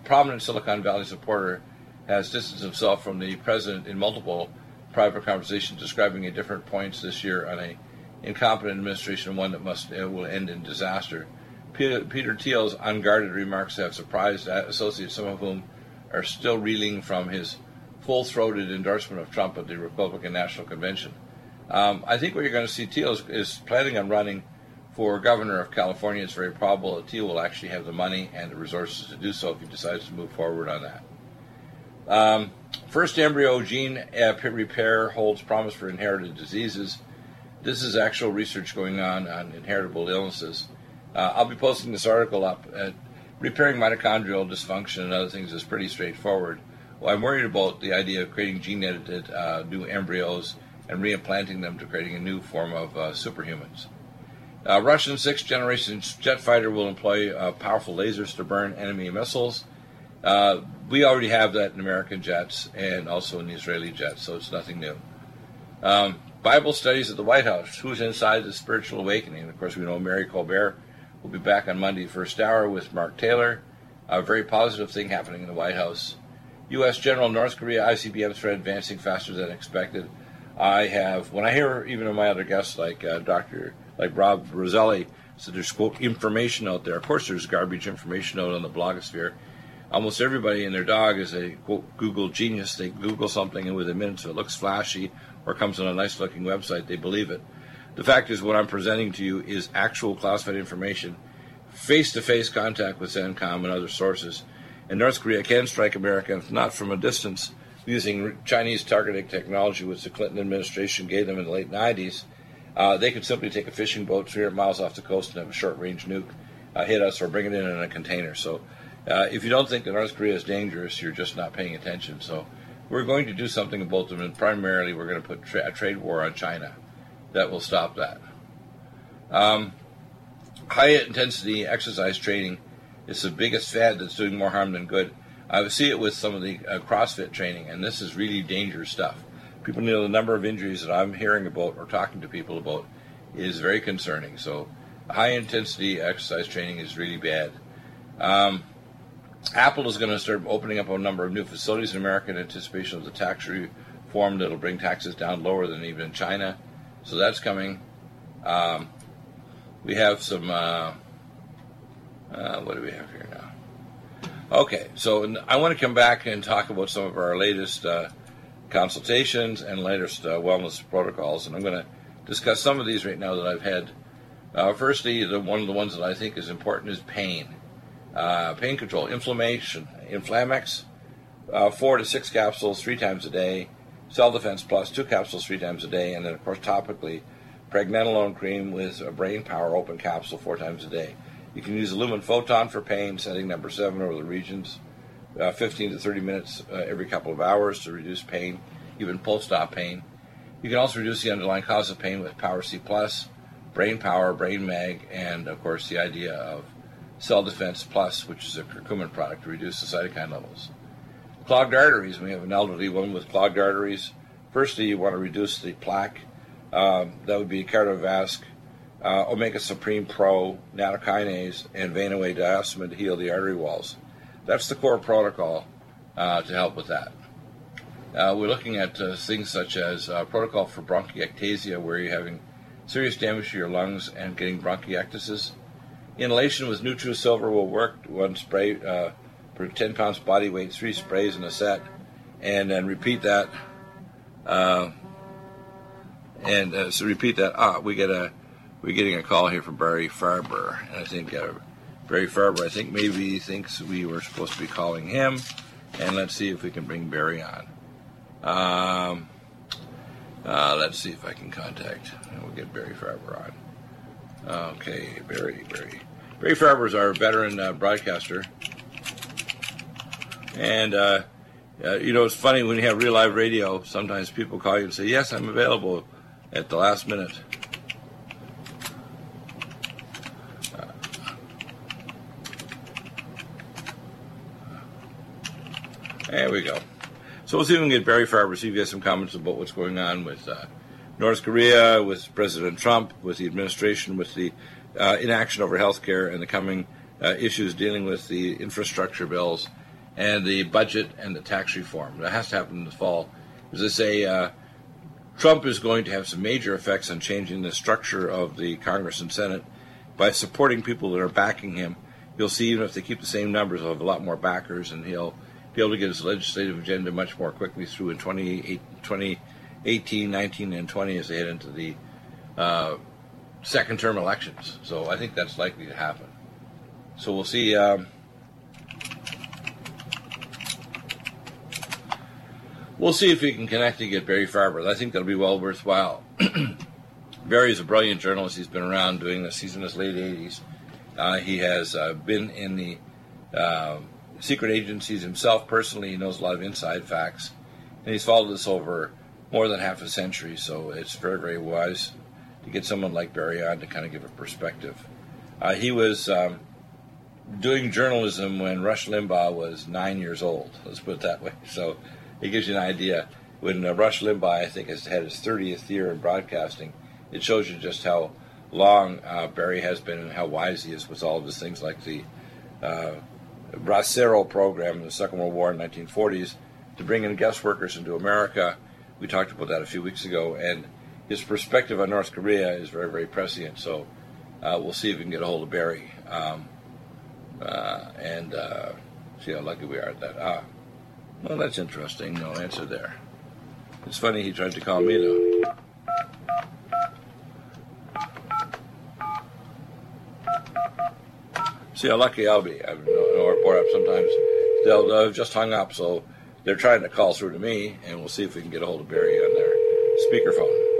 prominent Silicon Valley supporter has distanced himself from the president in multiple private conversations, describing at different points this year on a incompetent administration, one that must will end in disaster. Peter, Peter Thiel's unguarded remarks have surprised associates, some of whom are still reeling from his full-throated endorsement of Trump at the Republican National Convention. Um, I think what you're going to see Thiel is, is planning on running for governor of California. It's very probable that Thiel will actually have the money and the resources to do so if he decides to move forward on that. Um, first embryo gene uh, repair holds promise for inherited diseases. This is actual research going on on inheritable illnesses. Uh, I'll be posting this article up. Uh, repairing mitochondrial dysfunction and other things is pretty straightforward. Well, I'm worried about the idea of creating gene edited uh, new embryos and reimplanting them to creating a new form of uh, superhumans. Uh, Russian sixth generation jet fighter will employ uh, powerful lasers to burn enemy missiles. Uh, we already have that in American jets and also in Israeli jets, so it's nothing new. Um, Bible studies at the White House. Who's inside the spiritual awakening? Of course, we know Mary Colbert will be back on Monday, first hour, with Mark Taylor. A very positive thing happening in the White House. U.S. General North Korea ICBM threat advancing faster than expected. I have, when I hear even of my other guests like uh, Dr. like Rob Roselli, so there's quote information out there. Of course, there's garbage information out on the blogosphere. Almost everybody and their dog is a quote Google genius. They Google something and within minutes, it looks flashy or comes on a nice looking website, they believe it. The fact is, what I'm presenting to you is actual classified information, face to face contact with CENTCOM and other sources. And North Korea can strike America, if not from a distance, using Chinese targeting technology, which the Clinton administration gave them in the late 90s. Uh, they could simply take a fishing boat 300 miles off the coast and have a short range nuke uh, hit us or bring it in in a container. So uh, if you don't think that North Korea is dangerous, you're just not paying attention. So we're going to do something about them, and primarily we're going to put tra- a trade war on China that will stop that. Um, high intensity exercise training is the biggest fad that's doing more harm than good. I see it with some of the uh, CrossFit training, and this is really dangerous stuff. People know the number of injuries that I'm hearing about or talking to people about is very concerning. So, high intensity exercise training is really bad. Um, Apple is going to start opening up a number of new facilities in America in anticipation of the tax reform that'll bring taxes down lower than even in China. So that's coming. Um, we have some. Uh, uh, what do we have here now? Okay, so I want to come back and talk about some of our latest uh, consultations and latest uh, wellness protocols, and I'm going to discuss some of these right now that I've had. Uh, firstly, the one of the ones that I think is important is pain. Uh, pain control, inflammation, Inflamex, uh, four to six capsules three times a day. Cell Defense Plus, two capsules three times a day, and then of course topically, pregnenolone cream with a brain power open capsule four times a day. You can use Lumen Photon for pain, setting number seven over the regions, uh, 15 to 30 minutes uh, every couple of hours to reduce pain, even post-op pain. You can also reduce the underlying cause of pain with Power C Plus, Brain Power, Brain Mag, and of course the idea of Cell Defense Plus, which is a curcumin product to reduce the cytokine levels. Clogged arteries. We have an elderly woman with clogged arteries. Firstly, you want to reduce the plaque. Um, that would be Cardiovasc, uh, Omega Supreme Pro, nattokinase, and Venaway diosmin to heal the artery walls. That's the core protocol uh, to help with that. Uh, we're looking at uh, things such as uh, protocol for bronchiectasia, where you're having serious damage to your lungs and getting bronchiectasis. Inhalation with NutriSilver will work. One spray uh, per 10 pounds body weight, three sprays in a set, and then repeat that. Uh, and uh, so repeat that. Ah, we get a we're getting a call here from Barry Farber, and I think uh, Barry Farber. I think maybe he thinks we were supposed to be calling him, and let's see if we can bring Barry on. Um, uh, let's see if I can contact, and we'll get Barry Farber on. Okay, Barry, Barry. Barry Farber is our veteran uh, broadcaster. And, uh, uh, you know, it's funny when you have real live radio, sometimes people call you and say, Yes, I'm available at the last minute. There we go. So we'll see if we can get Barry Farber, see if he has some comments about what's going on with uh, North Korea, with President Trump, with the administration, with the uh, inaction over health care, and the coming uh, issues dealing with the infrastructure bills and the budget and the tax reform. That has to happen in the fall. As I say, uh, Trump is going to have some major effects on changing the structure of the Congress and Senate by supporting people that are backing him. You'll see, even if they keep the same numbers, he'll have a lot more backers, and he'll be able to get his legislative agenda much more quickly through in 2018, 19, and 20 as they head into the uh, second term elections. So I think that's likely to happen. So we'll see. Um, we'll see if we can connect to get Barry Farber. I think that'll be well worthwhile. Barry is a brilliant journalist. He's been around doing this. He's in his late 80s. Uh, he has uh, been in the uh, secret agencies himself personally. He knows a lot of inside facts, and he's followed this over more than half a century. So it's very, very wise to get someone like Barry on to kind of give a perspective. Uh, he was um, doing journalism when Rush Limbaugh was nine years old. Let's put it that way. So it gives you an idea. When uh, Rush Limbaugh, I think, has had his 30th year in broadcasting, it shows you just how long uh, Barry has been and how wise he is with all of his things like the uh, Bracero program in the Second World War in the 1940s to bring in guest workers into America. We talked about that a few weeks ago, and his perspective on North Korea is very, very prescient. So uh, we'll see if we can get a hold of Barry um, uh, and uh, see how lucky we are at that. Ah, well, that's interesting. No answer there. It's funny he tried to call me though. See how lucky I'll be. I know, know report up sometimes. They'll uh, just hung up, so they're trying to call through to me, and we'll see if we can get a hold of Barry on their speakerphone.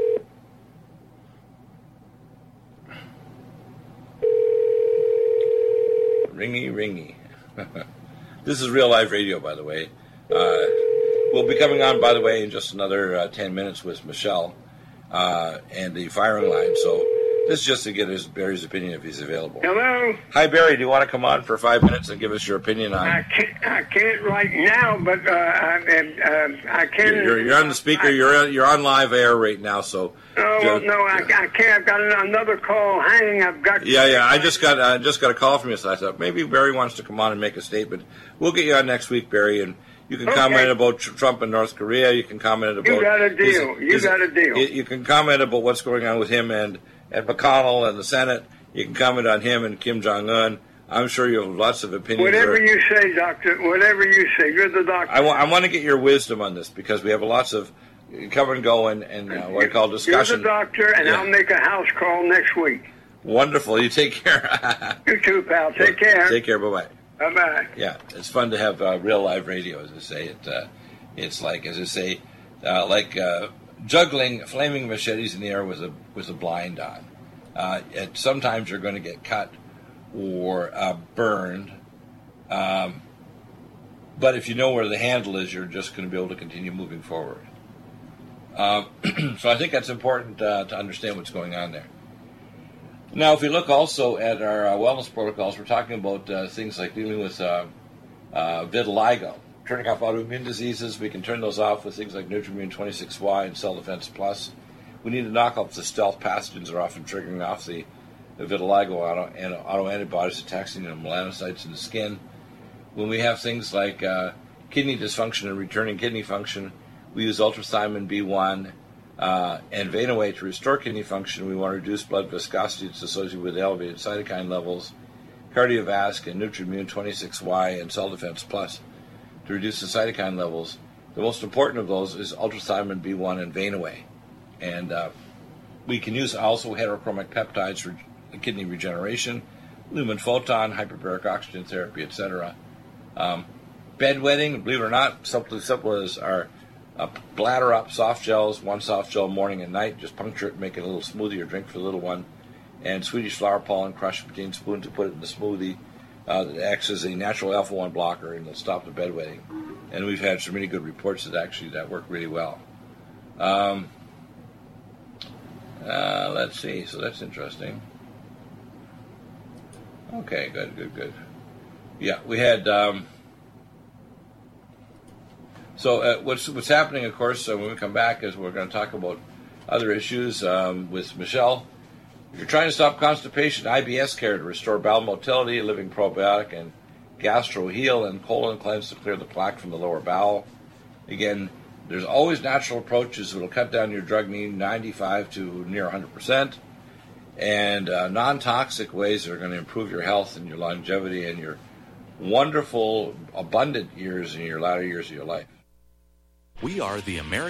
Ringy, ringy. this is real live radio, by the way. Uh, we'll be coming on, by the way, in just another uh, 10 minutes with Michelle uh, and the firing line. So this is just to get his Barry's opinion if he's available. Hello. Hi, Barry. Do you want to come on for five minutes and give us your opinion on? I can't, I can't right now, but uh, I, uh, I can. You're, you're on the speaker. You're on, you're on live air right now, so. Oh no, I, I can't. I've got another call hanging. I've got. Yeah, yeah. I just got I just got a call from you, so I thought maybe Barry wants to come on and make a statement. We'll get you on next week, Barry, and you can Okay. comment about Trump and North Korea. You can comment about. You got a his- deal. You his- got a deal. You, you can comment about what's going on with him and and McConnell and the Senate. You can comment on him and Kim Jong Un. I'm sure you have lots of opinions. Whatever you say, doctor. Whatever you say. You're the doctor. I want I want to get your wisdom on this because we have lots of come and go and, and uh, what I call discussion. You're the doctor, and Yeah. I'll make a house call next week. Wonderful. You take care. You too, pal. Take care. Take care. Bye bye. Bye bye. Yeah, it's fun to have uh, real live radio, as I say. It, uh, it's like, as I say, uh, like uh, juggling flaming machetes in the air with a with a blind on. Uh, sometimes you're going to get cut or uh, burned, um, but if you know where the handle is, you're just going to be able to continue moving forward. Um, so I think that's important uh, to understand what's going on there. Now, if we look also at our uh, wellness protocols, we're talking about uh, things like dealing with uh, uh, vitiligo, turning off autoimmune diseases. We can turn those off with things like Nutrimune 26Y and Cell Defense Plus. We need to knock off the stealth pathogens that are often triggering off the, the vitiligo auto, and autoantibodies attacking the melanocytes in the skin. When we have things like uh, kidney dysfunction and returning kidney function, we use ultrathiamine B1 uh, and Venaway to restore kidney function. We want to reduce blood viscosity that's associated with elevated cytokine levels, cardiovascular, and Nutrimune 26Y and Cell Defense Plus to reduce the cytokine levels. The most important of those is ultrathiamine B1 and Venaway. And uh, we can use also heterochromic peptides for kidney regeneration, lumen photon, hyperbaric oxygen therapy, etc. Um, bedwetting, believe it or not, simple, simple as our uh, bladder up soft gels, one soft gel morning and night, just puncture it, make it a little smoothie or drink for the little one. and Swedish flower pollen crushed between spoons to put it in the smoothie. Uh, that acts as a natural alpha 1 blocker and will stop the bedwetting. And we've had some really good reports that actually that work really well. Um, uh, let's see. So that's interesting. Okay, good, good, good. Yeah, we had. Um, so uh, what's what's happening, of course, when we come back is we're going to talk about other issues um, with Michelle. If you're trying to stop constipation, IBS care to restore bowel motility, living probiotic, and gastro heal and colon cleanse to clear the plaque from the lower bowel. Again, there's always natural approaches that will cut down your drug need 95 to near 100%, and uh, non toxic ways that are going to improve your health and your longevity and your wonderful, abundant years in your latter years of your life. We are the American.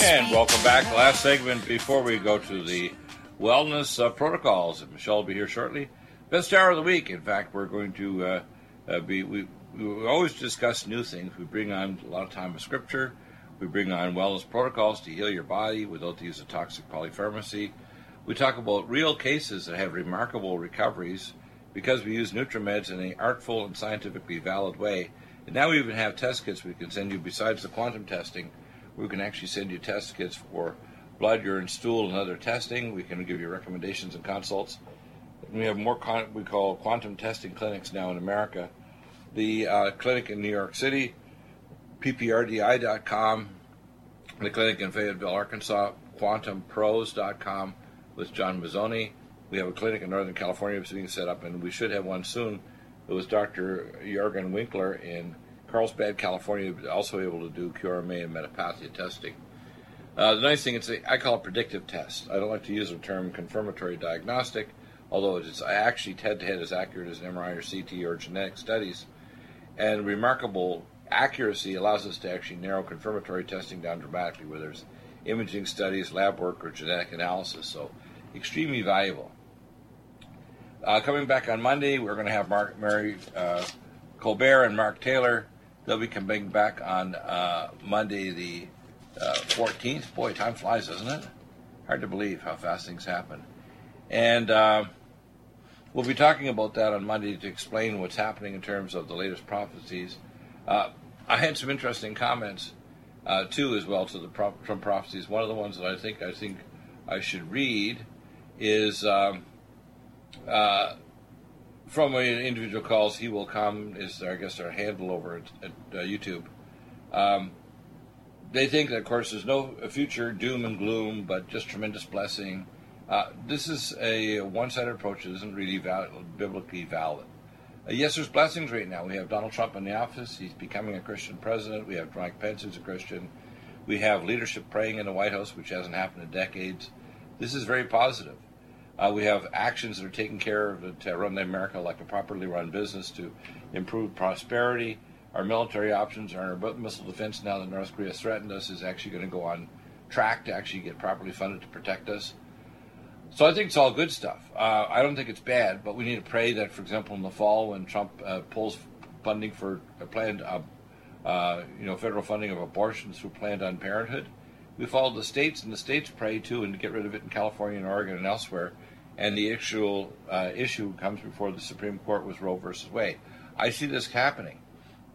And welcome back. Last segment before we go to the wellness uh, protocols. Michelle will be here shortly. Best hour of the week. In fact, we're going to uh, uh, be. We, we always discuss new things. We bring on a lot of time of scripture. We bring on wellness protocols to heal your body without the use of toxic polypharmacy. We talk about real cases that have remarkable recoveries because we use NutriMeds in an artful and scientifically valid way. And now we even have test kits we can send you besides the quantum testing. We can actually send you test kits for blood, urine, stool, and other testing. We can give you recommendations and consults. We have more con- we call quantum testing clinics now in America. The uh, clinic in New York City, pprdi.com, the clinic in Fayetteville, Arkansas, quantumpros.com with John Mazzoni. We have a clinic in Northern California that's being set up, and we should have one soon It was Dr. Jorgen Winkler in Carlsbad, California, also able to do QRMA and metapathia testing. Uh, the nice thing, it's a, I call it predictive test. I don't like to use the term confirmatory diagnostic, although it is actually head-to-head as accurate as an MRI or CT or genetic studies. And remarkable accuracy allows us to actually narrow confirmatory testing down dramatically, where there's imaging studies, lab work, or genetic analysis. So, extremely valuable. Uh, coming back on Monday, we're going to have Mark, Mary uh, Colbert and Mark Taylor. They'll be coming back on uh, Monday, the 14th. Uh, Boy, time flies, doesn't it? Hard to believe how fast things happen. And uh, we'll be talking about that on Monday to explain what's happening in terms of the latest prophecies. Uh, I had some interesting comments too, as well, to the Trump prophecies. One of the ones that I think I think I should read is. Um, uh, from individual calls, he will come is I guess our handle over at, at uh, YouTube. Um, they think that, of course, there's no future doom and gloom, but just tremendous blessing. Uh, this is a one-sided approach that isn't really val- biblically valid. Uh, yes, there's blessings right now. We have Donald Trump in the office; he's becoming a Christian president. We have Mike Pence, who's a Christian. We have leadership praying in the White House, which hasn't happened in decades. This is very positive. Uh, we have actions that are taken care of to run the America like a properly run business to improve prosperity. Our military options, our missile defense, now that North Korea has threatened us, is actually going to go on track to actually get properly funded to protect us. So I think it's all good stuff. Uh, I don't think it's bad, but we need to pray that, for example, in the fall when Trump uh, pulls funding for a planned, uh, uh, you know, federal funding of abortions through Planned Parenthood, we follow the states, and the states pray too, and get rid of it in California and Oregon and elsewhere and the actual uh, issue comes before the Supreme Court with Roe versus Wade. I see this happening,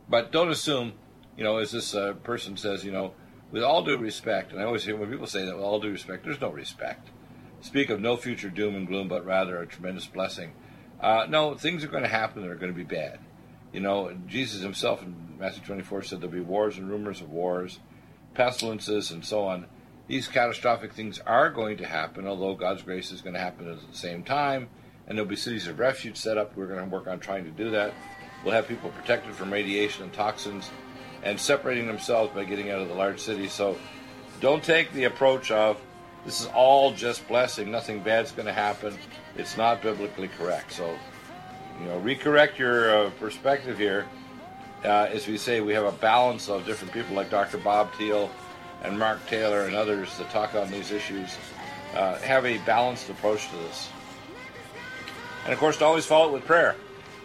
but don't assume, you know, as this uh, person says, you know, with all due respect, and I always hear when people say that with all due respect, there's no respect. Speak of no future doom and gloom, but rather a tremendous blessing. Uh, no, things are going to happen that are going to be bad. You know, Jesus himself in Matthew 24 said there'll be wars and rumors of wars, pestilences, and so on these catastrophic things are going to happen, although God's grace is going to happen at the same time. And there'll be cities of refuge set up. We're going to work on trying to do that. We'll have people protected from radiation and toxins and separating themselves by getting out of the large cities. So don't take the approach of this is all just blessing, nothing bad's going to happen. It's not biblically correct. So, you know, recorrect your uh, perspective here. Uh, as we say, we have a balance of different people like Dr. Bob Thiel and Mark Taylor and others that talk on these issues uh, have a balanced approach to this. And of course, to always follow it with prayer.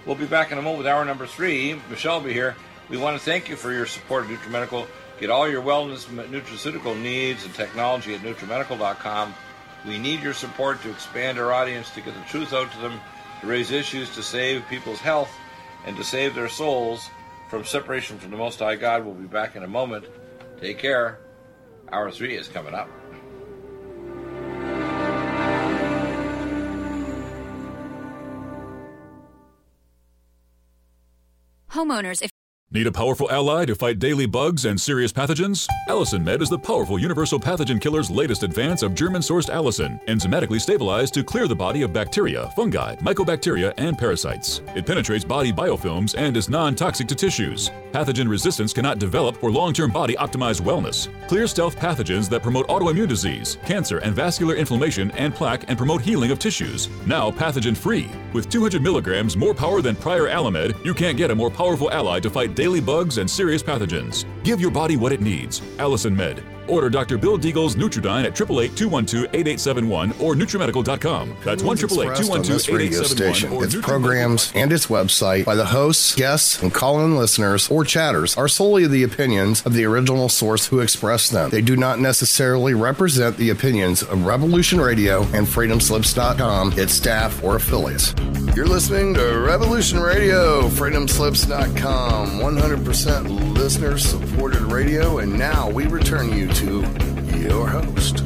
We'll be back in a moment with hour number three. Michelle will be here. We want to thank you for your support of NutriMedical. Get all your wellness nutraceutical needs and technology at NutriMedical.com. We need your support to expand our audience, to get the truth out to them, to raise issues, to save people's health, and to save their souls from separation from the Most High God. We'll be back in a moment. Take care. Hour three is coming up. Homeowners, if Need a powerful ally to fight daily bugs and serious pathogens? Allicin Med is the powerful universal pathogen killer's latest advance of German sourced allicin, enzymatically stabilized to clear the body of bacteria, fungi, mycobacteria, and parasites. It penetrates body biofilms and is non toxic to tissues. Pathogen resistance cannot develop for long term body optimized wellness. Clear stealth pathogens that promote autoimmune disease, cancer, and vascular inflammation and plaque and promote healing of tissues. Now pathogen free. With 200 milligrams more power than prior Allimed, you can't get a more powerful ally to fight daily bugs and serious pathogens. Give your body what it needs. Allicin Med. Order Dr. Bill Deagle's Nutridyne at 888-212-8871 or NutriMedical.com. That's 1 212 radio station, its programs, and its website by the hosts, guests, and call-in listeners or chatters are solely the opinions of the original source who expressed them. They do not necessarily represent the opinions of Revolution Radio and FreedomSlips.com, its staff, or affiliates. You're listening to Revolution Radio, FreedomSlips.com, 100% listener-supported radio, and now we return you to your host,